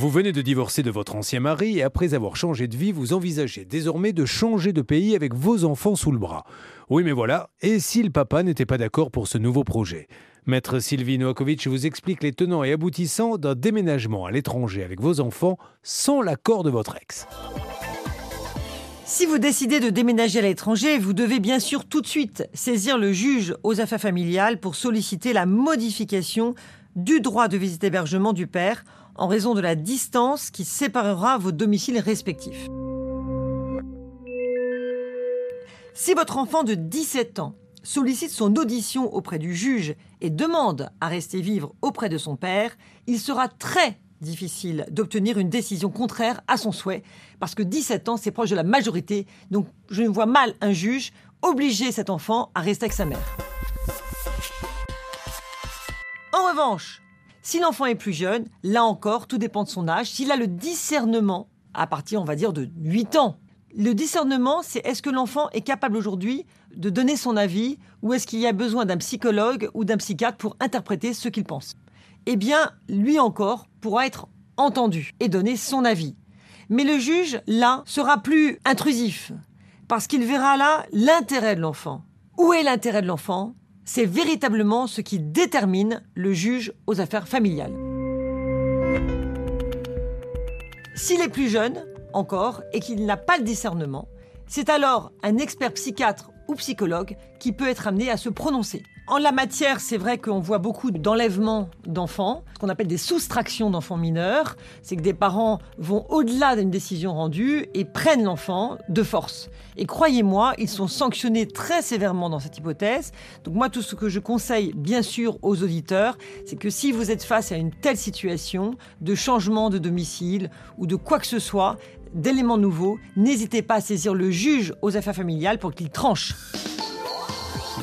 Vous venez de divorcer de votre ancien mari et après avoir changé de vie, vous envisagez désormais de changer de pays avec vos enfants sous le bras. Oui, mais voilà, et si le papa n'était pas d'accord pour ce nouveau projet? Maître Sylvie Noakovic vous explique les tenants et aboutissants d'un déménagement à l'étranger avec vos enfants sans l'accord de votre ex. Si vous décidez de déménager à l'étranger, vous devez bien sûr tout de suite saisir le juge aux affaires familiales pour solliciter la modification du droit de visite hébergement du père en raison de la distance qui séparera vos domiciles respectifs. Si votre enfant de 17 ans sollicite son audition auprès du juge et demande à rester vivre auprès de son père, il sera très difficile d'obtenir une décision contraire à son souhait, parce que 17 ans, c'est proche de la majorité, donc je ne vois mal un juge obliger cet enfant à rester avec sa mère. Revanche, si l'enfant est plus jeune, là encore, tout dépend de son âge. S'il a le discernement, à partir, on va dire, de 8 ans, le discernement, c'est est-ce que l'enfant est capable aujourd'hui de donner son avis ou est-ce qu'il y a besoin d'un psychologue ou d'un psychiatre pour interpréter ce qu'il pense? Eh bien, lui encore pourra être entendu et donner son avis. Mais le juge, là, sera plus intrusif parce qu'il verra là l'intérêt de l'enfant. Où est l'intérêt de l'enfant? C'est véritablement ce qui détermine le juge aux affaires familiales. S'il est plus jeune, encore, et qu'il n'a pas le discernement, c'est alors un expert psychiatre ou psychologue qui peut être amené à se prononcer. En la matière, c'est vrai qu'on voit beaucoup d'enlèvements d'enfants, ce qu'on appelle des soustractions d'enfants mineurs. C'est que des parents vont au-delà d'une décision rendue et prennent l'enfant de force. Et croyez-moi, ils sont sanctionnés très sévèrement dans cette hypothèse. Donc moi, tout ce que je conseille, bien sûr, aux auditeurs, c'est que si vous êtes face à une telle situation de changement de domicile ou de quoi que ce soit, d'éléments nouveaux, n'hésitez pas à saisir le juge aux affaires familiales pour qu'il tranche.